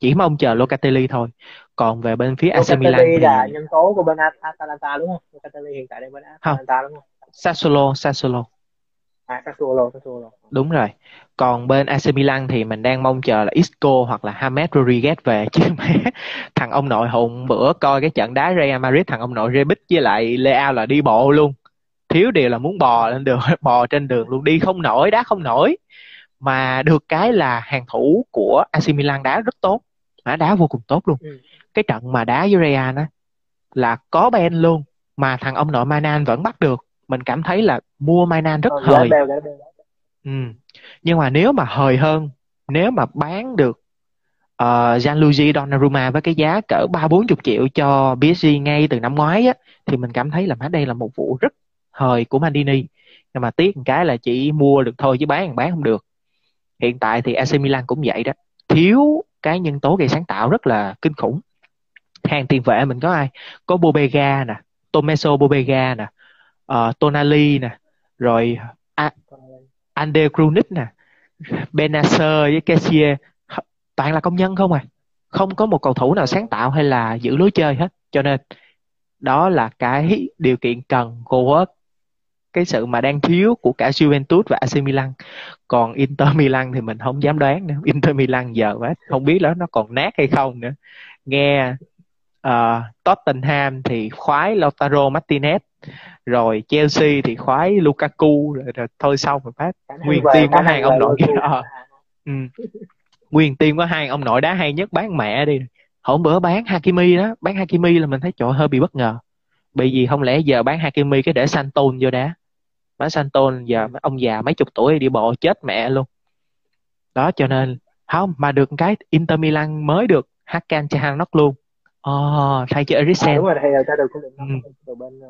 Chỉ mong chờ Locatelli thôi. Còn về bên phía AC Milan thì là nhân tố của bên Atalanta đúng không? Locatelli hiện tại đang bên Atalanta đúng không? Sassuolo Sassuolo. À Sassuolo Sassuolo. Đúng rồi. Còn bên AC Milan thì mình đang mong chờ là Isco hoặc là James Rodriguez về chứ mà thằng ông nội hùng bữa coi cái trận đá Real Madrid thằng ông nội Rebic với lại Leao là đi bộ luôn thiếu điều là muốn bò lên đường bò trên đường luôn đi không nổi đá không nổi. Mà được cái là hàng thủ của AC Milan đá rất tốt đá đá vô cùng tốt luôn. Ừ. cái trận mà đá với Real á là có Ben luôn mà thằng ông nội Manan vẫn bắt được. Mình cảm thấy là mua Manan rất ờ, hời. ừ. nhưng mà nếu mà hời hơn nếu mà bán được uh, Gianluigi Donnarumma với cái giá cỡ ba bốn chục triệu cho PSG ngay từ năm ngoái á thì mình cảm thấy là má đây là một vụ rất thời của Mandini nhưng mà tiếc một cái là chỉ mua được thôi chứ bán bán không được. Hiện tại thì AC Milan cũng vậy đó. Thiếu cái nhân tố gây sáng tạo rất là kinh khủng. Hàng tiền vệ mình có ai? Có Bobega nè Tomeso Bobega nè uh, Tonali nè rồi A- Ander Krunic nè Benacer với Kessie. Toàn là công nhân không à? Không có một cầu thủ nào sáng tạo hay là giữ lối chơi hết. Cho nên đó là cái điều kiện cần của cái sự mà đang thiếu của cả Juventus và AC Milan. Còn Inter Milan thì mình không dám đoán nữa. Inter Milan giờ quá không biết đó nó còn nát hay không nữa. Nghe uh, Tottenham thì khoái Lautaro Martinez rồi Chelsea thì khoái Lukaku rồi, rồi thôi xong rồi phát. Nguyên team có hai ông nội uh, ừ. nguyên team có hai ông nội đá hay nhất bán mẹ đi. Hôm bữa bán Hakimi đó. Bán Hakimi là mình thấy trời hơi bị bất ngờ. Bởi vì không lẽ giờ bán Hakimi cái để Santon vô đá má Santon giờ ông già mấy chục tuổi đi bộ chết mẹ luôn đó cho nên không mà được cái Inter Milan mới được Hakan Çalhanoğlu luôn oh, thay cho Eriksen à, đúng rồi thay cho được quyết định ừ. bên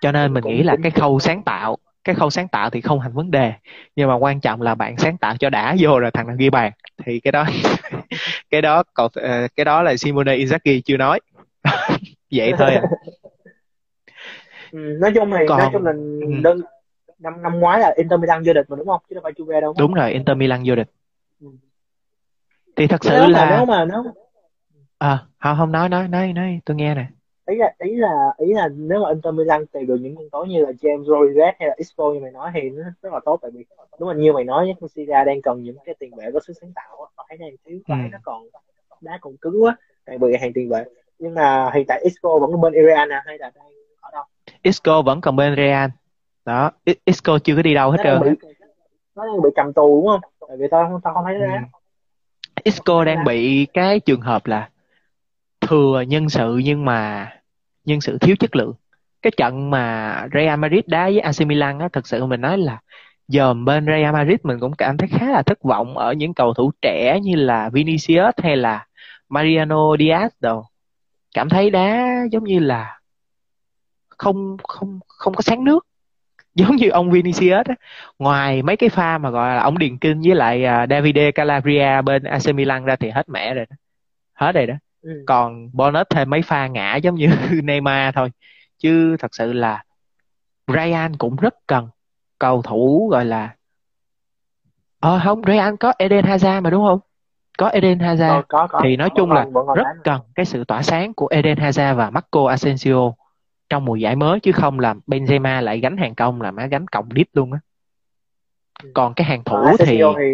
cho nên mình nghĩ là cái khâu sáng tạo cái khâu sáng tạo thì không thành vấn đề nhưng mà quan trọng là bạn sáng tạo cho đã vô rồi thằng nào ghi bàn thì cái đó cái đó còn ờ, cái đó là Simone Inzaghi chưa nói vậy thôi à. ừ, nói chung thì còn... nói chung là ừ. đơn năm năm ngoái là Inter Milan vô địch mà đúng không? Chứ đâu phải Juve đâu. Đúng rồi Inter Milan vô địch. Ừ. thì thật sự nếu là nếu mà nếu à không không nói nói nói nói tôi nghe nè. Ý là ý là ý là nếu mà Inter Milan tìm được những nhân tố như là James Rodriguez hay là Isco như mày nói thì nó rất là tốt tại vì đúng là như mày nói Serie đang cần những cái tiền vệ có sức sáng tạo họ thấy đang thiếu quá ừ. nó còn đá còn cứng quá đặc biệt hàng tiền vệ. Nhưng mà hiện tại Isco vẫn bên Iran à hay là đang ở đâu? Isco vẫn còn bên Real đó Isco chưa có đi đâu hết trơn nó đang bị cầm tù đúng không? Tại vì tao tao không thấy nó ừ. Isco đang bị cái trường hợp là thừa nhân sự nhưng mà nhân sự thiếu chất lượng. Cái trận mà Real Madrid đá với AC Milan á thật sự mình nói là dòm bên Real Madrid mình cũng cảm thấy khá là thất vọng ở những cầu thủ trẻ như là Vinicius hay là Mariano Diaz đồ. Cảm thấy đá giống như là không không không có sáng nước giống như ông Vinicius á. Ngoài mấy cái pha mà gọi là ông điền kinh với lại uh, Davide Calabria bên AC Milan ra thì hết mẹ rồi đó. Hết rồi đó. Ừ. còn bonus thêm mấy pha ngã giống như Neymar thôi. Chứ thật sự là Ryan cũng rất cần cầu thủ gọi là ờ không Ryan có Eden Hazard mà đúng không? Có Eden Hazard. Có, có, có. thì nói chung là rất cần cái sự tỏa sáng của Eden Hazard và Marco Asensio trong mùa giải mới chứ không làm Benzema lại gánh hàng công là má gánh còng đít luôn á. Ừ. còn cái hàng thủ à, thì... thì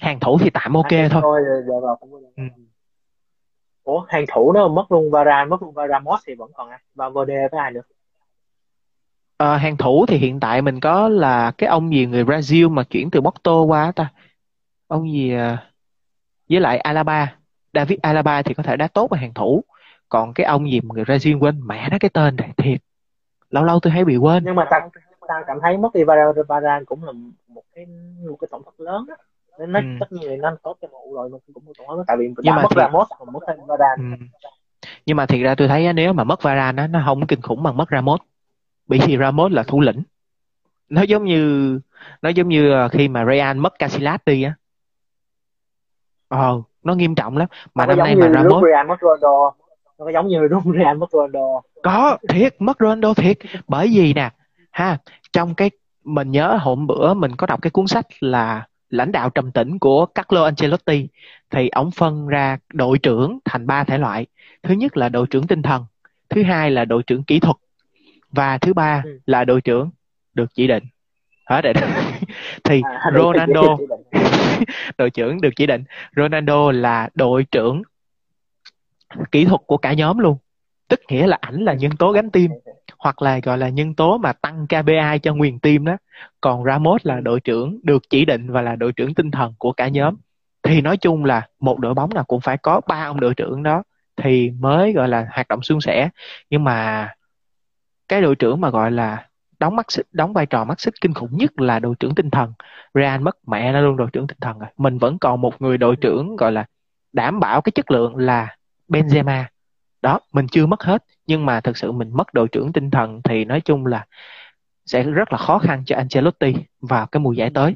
hàng thủ thì tạm ok thôi. ừ. Ủa hàng thủ nó mất luôn Varane mất luôn Ramos thì vẫn còn ai và Verde với ai nữa? À, hàng thủ thì hiện tại mình có là cái ông gì người Brazil mà chuyển từ Porto qua ta? Ông gì à, với lại Alaba. David Alaba thì có thể đá tốt ở hàng thủ còn cái ông gì mà người Brazil quên mẹ nó cái tên này thiệt. Lâu lâu tôi hay bị quên. Nhưng mà ta ta cảm thấy mất đi Varane cũng là một cái một cái tổn thất lớn đó nên nó ừ. tất nhiên là nó tốt cho mụ rồi mình cũng tổn thất. Tại vì nhưng mà mất thì... Ramos còn mất thêm Varane ừ. nhưng mà thiệt ra tôi thấy nếu mà mất Varane nó không kinh khủng bằng mất Ramos bởi vì Ramos là thủ lĩnh. Nó giống như nó giống như ờ, khi mà Real mất Casillas đi á. Ờ nó nghiêm trọng lắm. Mà năm nay mà Ramos Real mất Ronaldo nó có giống như lúc Real mất Ronaldo có thiệt mất Ronaldo thiệt. Bởi vì nè ha trong cái mình nhớ hôm bữa mình có đọc cái cuốn sách là lãnh đạo trầm tĩnh của Carlo Ancelotti thì ông phân ra đội trưởng thành ba thể loại. Thứ nhất là đội trưởng tinh thần thứ hai là đội trưởng kỹ thuật và thứ ba ừ. là đội trưởng được chỉ định. Hết rồi thì à, Ronaldo đội trưởng được chỉ định. Ronaldo là đội trưởng kỹ thuật của cả nhóm luôn. Tức nghĩa là ảnh là nhân tố gánh tim, hoặc là gọi là nhân tố mà tăng KPI cho nguyên tim đó. Còn Ramos là đội trưởng được chỉ định và là đội trưởng tinh thần của cả nhóm. Thì nói chung là một đội bóng nào cũng phải có ba ông đội trưởng đó thì mới gọi là hoạt động suôn sẻ. Nhưng mà cái đội trưởng mà gọi là đóng mắt xích, đóng vai trò mắt xích kinh khủng nhất là đội trưởng tinh thần. Real mất mẹ nó luôn, đội trưởng tinh thần rồi. Mình vẫn còn một người đội trưởng gọi là đảm bảo cái chất lượng là Benzema. Đó mình chưa mất hết nhưng mà thực sự mình mất đội trưởng tinh thần thì nói chung là sẽ rất là khó khăn cho Ancelotti vào cái mùa giải tới.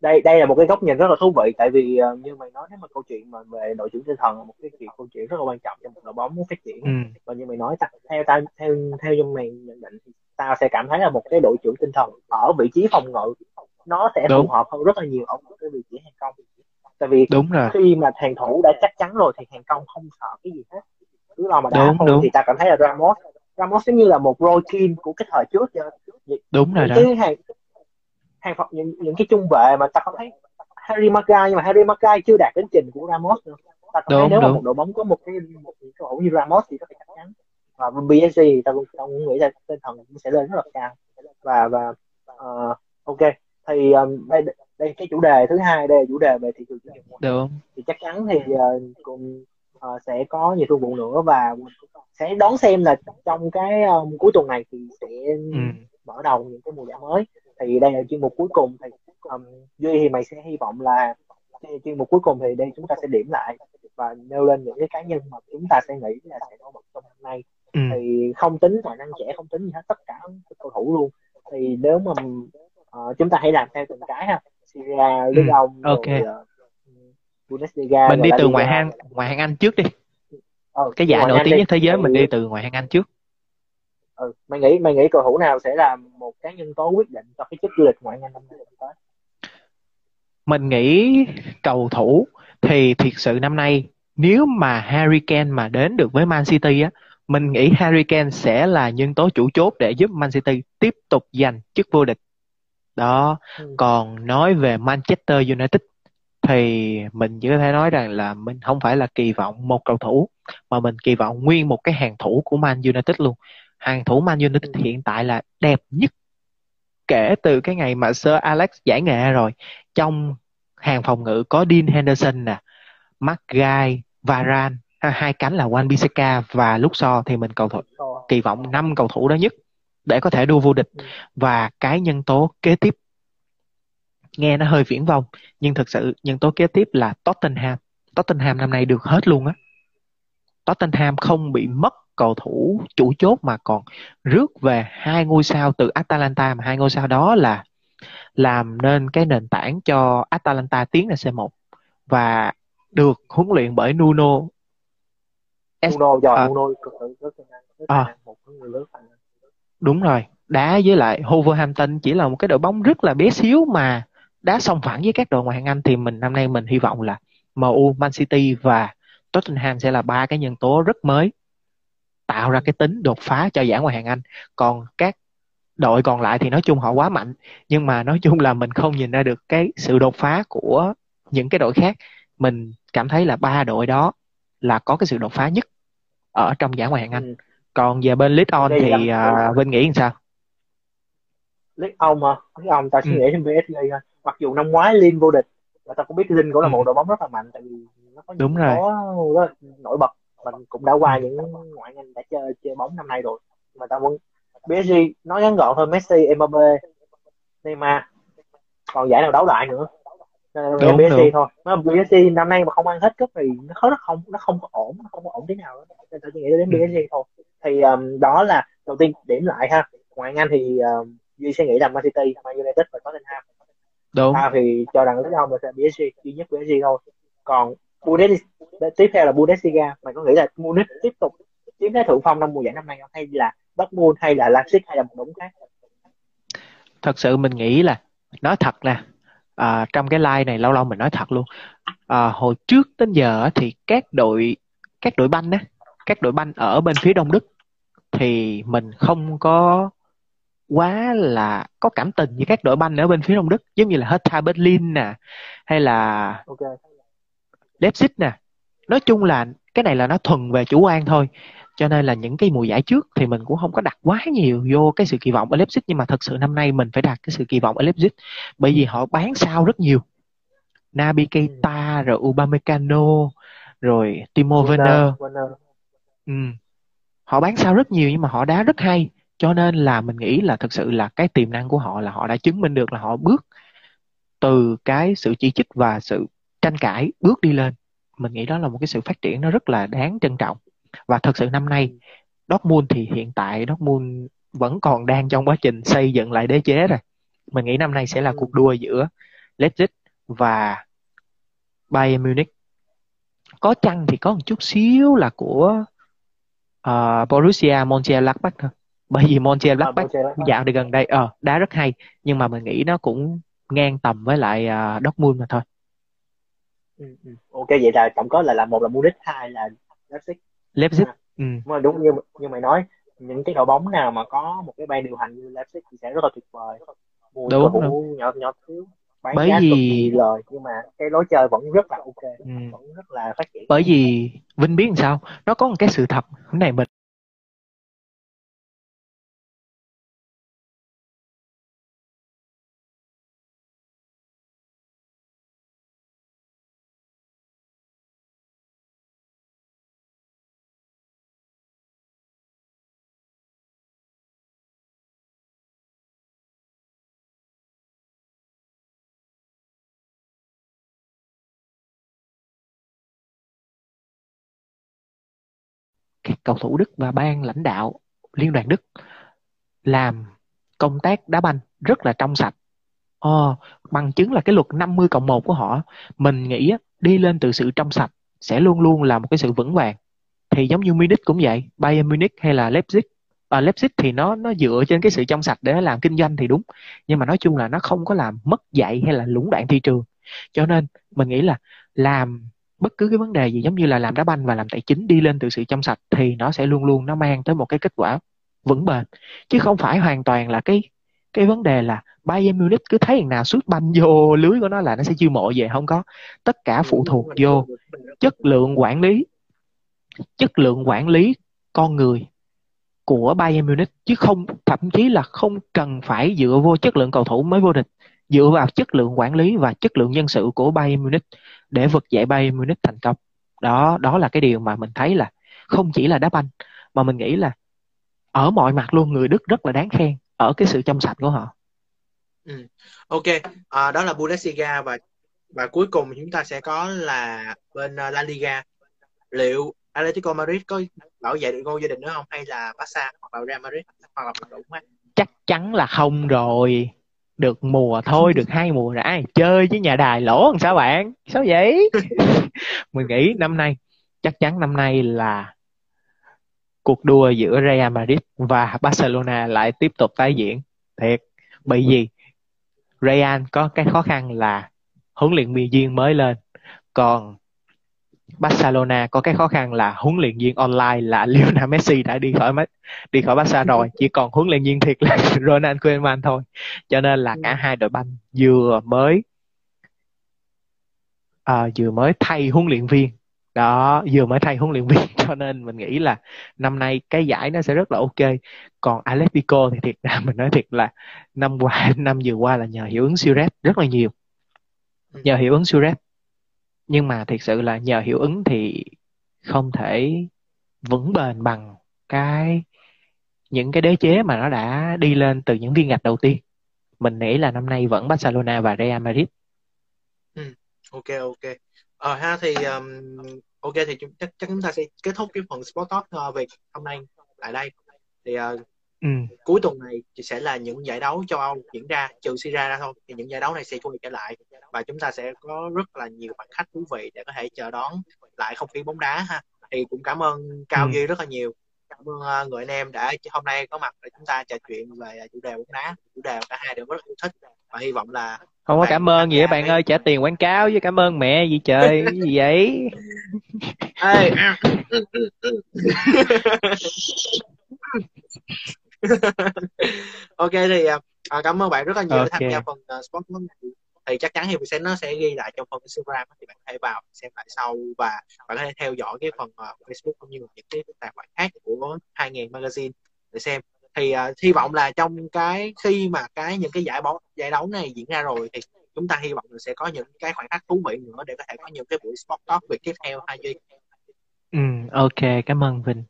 Đây đây là một cái góc nhìn rất là thú vị tại vì uh, như mày nói nếu mà câu chuyện mà về đội trưởng tinh thần là một cái chuyện câu chuyện rất là quan trọng trong một đội bóng muốn phát triển. Ừ. và như mày nói ta, theo ta theo theo như mày nhận định thì ta sẽ cảm thấy là một cái đội trưởng tinh thần ở vị trí phòng ngự nó sẽ phù hợp hơn rất là nhiều ở một cái vị trí hàng công tại vì đúng rồi. khi mà hàng thủ đã chắc chắn rồi thì hàng công không sợ cái gì hết. Cứ lo mà đá đúng, thôi đúng. thì ta cảm thấy là Ramos Ramos giống như là một Roy Keane của cái thời trước cho đúng rồi đó. cái hàng hàng phật những, những cái trung vệ mà ta không thấy Harry Maguire nhưng mà Harry Maguire chưa đạt đến trình của Ramos nữa. Ta cảm thấy nếu đúng. mà một đội bóng có một cái một cầu thủ như Ramos thì có thể chắc chắn. Và PSG thì ta cũng, ta cũng nghĩ là tinh thần cũng sẽ lên rất là cao. Và và uh, ok. Thì um, đây đây cái chủ đề thứ hai đây là chủ đề về thị trường chuyển nhượng được thì chắc chắn thì uh, cùng uh, sẽ có nhiều thương vụ nữa và sẽ đón xem là trong cái um, cuối tuần này thì sẽ ừ. mở đầu những cái mùa giải mới. Thì đây là chuyên mục cuối cùng thì um, duy thì mày sẽ hy vọng là chuyên mục cuối cùng thì đây chúng ta sẽ điểm lại và nêu lên những cái cá nhân mà chúng ta sẽ nghĩ là sẽ nổi bật trong năm nay. Ừ. thì không tính tài năng trẻ không tính gì hết tất cả các cầu thủ luôn. Thì nếu mà uh, chúng ta hãy làm theo từng cái ha Syria, Ligue ừ. Ông, okay. rồi, uh, Bundesliga mình đi từ ngoại hạng ngoại hạng Anh trước đi. Ờ, cái giải nổi tiếng nhất thế giới mình đi từ ngoại hạng Anh trước. Ừ mày nghĩ mày nghĩ cầu thủ nào sẽ là một cái nhân tố quyết định cho cái chức du lịch ngoại hạng Anh năm nay mình nghĩ cầu thủ thì thiệt sự năm nay nếu mà Harry Kane mà đến được với Man City á mình nghĩ Harry Kane sẽ là nhân tố chủ chốt để giúp Man City tiếp tục giành chức vô địch đó ừ. còn nói về Manchester United thì mình chỉ có thể nói rằng là mình không phải là kỳ vọng một cầu thủ mà mình kỳ vọng nguyên một cái hàng thủ của Man United luôn. Hàng thủ Man United ừ. hiện tại là đẹp nhất kể từ cái ngày mà Sir Alex giải nghệ rồi. Trong hàng phòng ngự có Dean Henderson nè McGuire Varane. Hai cánh là Wan Bissaka và lúc so thì mình cầu thủ kỳ vọng năm cầu thủ đó nhất để có thể đua vô địch. Ừ. và cái nhân tố kế tiếp nghe nó hơi viễn vông nhưng thực sự nhân tố kế tiếp là Tottenham. Tottenham năm nay được hết luôn á. Tottenham không bị mất cầu thủ chủ chốt mà còn rước về hai ngôi sao từ Atalanta mà hai ngôi sao đó là làm nên cái nền tảng cho Atalanta tiến lên C1 và được huấn luyện bởi Nuno. Nuno giỏi à, Nuno cực rất à, một người lớn đúng rồi đá với lại Wolverhampton chỉ là một cái đội bóng rất là bé xíu mà đá song phẳng với các đội ngoại hạng Anh thì mình năm nay mình hy vọng là MU, Man City và Tottenham sẽ là ba cái nhân tố rất mới tạo ra cái tính đột phá cho giải ngoại hạng Anh. Còn các đội còn lại thì nói chung họ quá mạnh nhưng mà nói chung là mình không nhìn ra được cái sự đột phá của những cái đội khác. Mình cảm thấy là ba đội đó là có cái sự đột phá nhất ở trong giải ngoại hạng Anh. Ừ còn về bên Leeds On thì uh, Vinh nghĩ làm sao? Leeds On hả? Leeds On ta suy ừ. nghĩ thêm PSG thôi mặc dù năm ngoái Lin vô địch và ta cũng biết Lin cũng là ừ. một đội bóng rất là mạnh tại vì nó có đúng rồi. rất nổi bật. Mình cũng đã qua những ngoại hạng đã chơi chơi bóng năm nay rồi. Mà ta vẫn PSG nói ngắn gọn thôi Messi Mbappe Neymar. Còn giải nào đấu lại nữa? Đúng, PSG đúng. thôi. Nó PSG năm nay mà không ăn hết cúp thì nó khó nó không nó không có ổn nó không có ổn thế nào đó. Nên tôi chỉ nghĩ đến PSG thôi thì um, đó là đầu tiên điểm lại ha. Ngoại Anh thì um, Duy sẽ nghĩ là Man City, Man United và Tottenham. Đúng. À, thì cho rằng do mình sẽ PSG duy nhất PSG thôi. Còn Bundesliga tiếp theo là Bundesliga. Mày có nghĩ là Munich tiếp tục chiếm thế thượng phong năm mùa giải năm nay không? Hay là Dortmund hay là Leipzig hay là một đống khác? Thật sự mình nghĩ là nói thật nè à, trong cái like này lâu lâu mình nói thật luôn. À, hồi trước đến giờ thì các đội các đội banh á các đội banh ở bên phía đông đức thì mình không có quá là có cảm tình với các đội banh ở bên phía đông đức giống như là Hertha Berlin nè hay là okay. Leipzig nè nói chung là cái này là nó thuần về chủ quan thôi cho nên là những cái mùa giải trước thì mình cũng không có đặt quá nhiều vô cái sự kỳ vọng ở Leipzig nhưng mà thật sự năm nay mình phải đặt cái sự kỳ vọng ở Leipzig bởi vì họ bán sao rất nhiều Naby Keita rồi Upamecano rồi Timo Werner ừ. Họ bán sao rất nhiều nhưng mà họ đá rất hay. Cho nên là mình nghĩ là thực sự là cái tiềm năng của họ là họ đã chứng minh được là họ bước từ cái sự chỉ trích và sự tranh cãi bước đi lên. Mình nghĩ đó là một cái sự phát triển nó rất là đáng trân trọng. Và thật sự năm nay Dortmund thì hiện tại Dortmund vẫn còn đang trong quá trình xây dựng lại đế chế rồi. Mình nghĩ năm nay sẽ là ừ. cuộc đua giữa Leipzig và Bayern Munich. Có chăng thì có một chút xíu là của uh, Borussia Mönchengladbach thôi bởi vì Mönchengladbach à, dạo gần đây ờ đá rất hay nhưng mà mình nghĩ nó cũng ngang tầm với lại uh, Dortmund mà thôi ừ, ừ. ok vậy là tổng có là là một là Munich hai là Leipzig Leipzig à. ừ. mà đúng như như mày nói những cái đội bóng nào mà có một cái ban điều hành như Leipzig thì sẽ rất là tuyệt vời Mùa đúng, đúng. nhỏ nhỏ thiếu bán bởi giá vì lời nhưng mà cái lối chơi vẫn rất là ok ừ. vẫn rất là phát triển bởi vì Vinh biết làm sao nó có một cái sự thật cái này mình cầu thủ Đức và ban lãnh đạo liên đoàn Đức làm công tác đá banh rất là trong sạch. Ờ, bằng chứng là cái luật 50 cộng 1 của họ, mình nghĩ đi lên từ sự trong sạch sẽ luôn luôn là một cái sự vững vàng. Thì giống như Munich cũng vậy, Bayern Munich hay là Leipzig à, Leipzig thì nó nó dựa trên cái sự trong sạch để làm kinh doanh thì đúng nhưng mà nói chung là nó không có làm mất dạy hay là lũng đoạn thị trường cho nên mình nghĩ là làm bất cứ cái vấn đề gì, giống như là làm đá banh và làm tài chính đi lên từ sự trong sạch thì nó sẽ luôn luôn nó mang tới một cái kết quả vững bền. Chứ không phải hoàn toàn là cái cái vấn đề là Bayern Munich cứ thấy thằng nào sút banh vô lưới của nó là nó sẽ chiêu mộ về, không có. Tất cả phụ thuộc vô chất lượng quản lý, chất lượng quản lý con người của Bayern Munich, chứ không, thậm chí là không cần phải dựa vô chất lượng cầu thủ mới vô địch, dựa vào chất lượng quản lý và chất lượng nhân sự của Bayern Munich để vực dậy Bayern Munich thành công đó đó là cái điều mà mình thấy là không chỉ là đá banh mà mình nghĩ là ở mọi mặt luôn người Đức rất là đáng khen ở cái sự trong sạch của họ. Ừ. Ok, à, đó là Bundesliga và và cuối cùng chúng ta sẽ có là bên uh, La Liga. Liệu Atletico Madrid có bảo vệ được ngôi gia đình nữa không hay là Barca hoặc là Real Madrid hoặc là đủ không? Chắc chắn là không rồi. Được mùa thôi, được hai mùa đã chơi với nhà đài lỗ làm sao bạn? Sao vậy? Mình nghĩ năm nay chắc chắn năm nay là cuộc đua giữa Real Madrid và Barcelona lại tiếp tục tái diễn thiệt bởi vì Real có cái khó khăn là huấn luyện viên mới lên còn Barcelona có cái khó khăn là huấn luyện viên online là Lionel Messi đã đi khỏi đi khỏi Barca rồi. Chỉ còn huấn luyện viên thiệt là Ronald Koeman thôi. Cho nên là cả hai đội banh vừa mới à, vừa mới thay huấn luyện viên. Đó vừa mới thay huấn luyện viên. Cho nên mình nghĩ là năm nay cái giải nó sẽ rất là ok. Còn Atletico thì thiệt ra mình nói thiệt là năm qua năm vừa qua là nhờ hiệu ứng Suarez rất là nhiều. Ừ. nhờ hiệu ứng Suarez nhưng mà thiệt sự là nhờ hiệu ứng thì không thể vững bền bằng cái những cái đế chế mà nó đã đi lên từ những viên gạch đầu tiên. Mình nghĩ là năm nay vẫn Barcelona và Real Madrid. Ừ. ok ok. Ờ ha thì um, ok thì chúng, chắc chắc chúng ta sẽ kết thúc cái phần sport talk uh, về hôm nay tại đây. Thì uh, ừ. cuối tuần này thì sẽ là những giải đấu châu Âu diễn ra trừ Syria ra thôi thì những giải đấu này sẽ quay trở lại và chúng ta sẽ có rất là nhiều bạn khách thú vị để có thể chờ đón lại không khí bóng đá ha thì cũng cảm ơn Cao ừ. Duy rất là nhiều cảm ơn uh, người anh em đã hôm nay có mặt để chúng ta trò chuyện về chủ đề bóng đá chủ đề cả hai đều rất yêu thích và hy vọng là không có cảm ơn gì á bạn ơi trả tiền quảng cáo với cảm ơn mẹ gì trời cái gì vậy Ê. ok thì à, cảm ơn bạn rất là nhiều okay. đã tham gia phần uh, sport này. Thì chắc chắn thì mình sẽ nó sẽ ghi lại trong phần Instagram thì bạn có thể vào xem lại sau và bạn có thể theo dõi cái phần uh, Facebook cũng như những cái tài khoản khác của 2000 magazine để xem. Thì uh, hy vọng là trong cái khi mà cái những cái giải bóng giải đấu này diễn ra rồi thì chúng ta hy vọng là sẽ có những cái khoảnh khắc thú vị nữa để có thể có những cái buổi sport talk việc tiếp theo hai duy. Ừ ok cảm ơn Vinh